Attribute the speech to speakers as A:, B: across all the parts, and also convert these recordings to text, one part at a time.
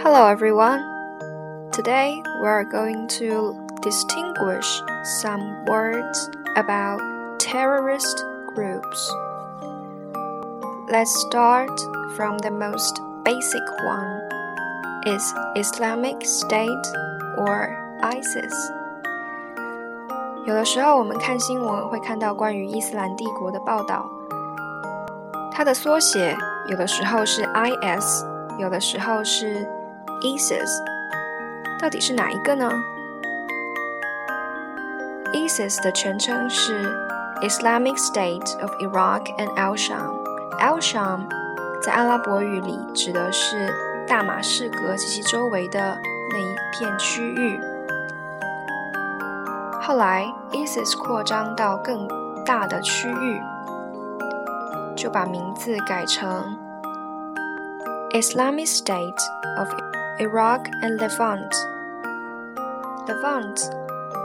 A: Hello everyone. Today we're going to distinguish some words about terrorist groups. Let's start from the most basic one. Is Islamic State or ISIS? 有的时候我们看新闻会看到关于伊斯兰帝国的报道，它的缩写有的时候是 IS，有的时候是 ISIS，到底是哪一个呢？ISIS 的全称是 Islamic State of Iraq and Al-Sham。Al-Sham 在阿拉伯语里指的是大马士革及其周围的那一片区域。后来，ISIS 扩张到更大的区域，就把名字改成 Islamic State of Iraq and Levant. Levant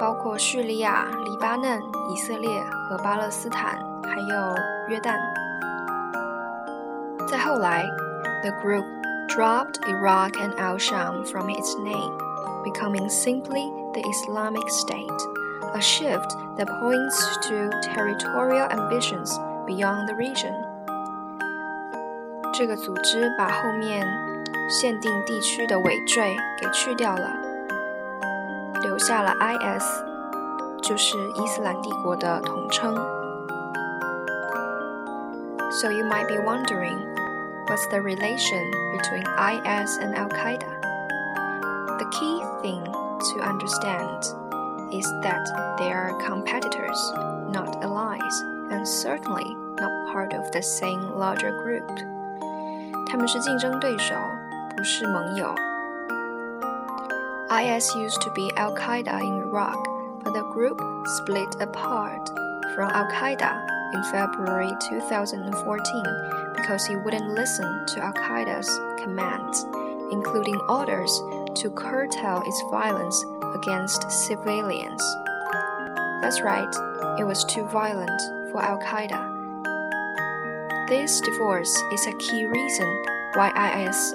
A: 包括叙利亚、黎巴嫩、以色列和巴勒斯坦，还有约旦。再后来，the group dropped Iraq and al-Sham from its name, becoming simply the Islamic State, a shift that points to territorial ambitions beyond the region. 这个组织把后面 限定地区的尾缀给去掉了，留下了 IS，就是伊斯兰帝国的统称。So you might be wondering, what's the relation between IS and Al Qaeda? The key thing to understand is that they are competitors, not allies, and certainly not part of the same larger group. 他们是竞争对手， 不是盟友。IS used to be Al Qaeda in Iraq, but the group split apart from Al Qaeda in February 2014 because he wouldn't listen to Al Qaeda's commands, including orders to curtail its violence against civilians. That's right, it was too violent for Al Qaeda. This divorce is a key reason why IS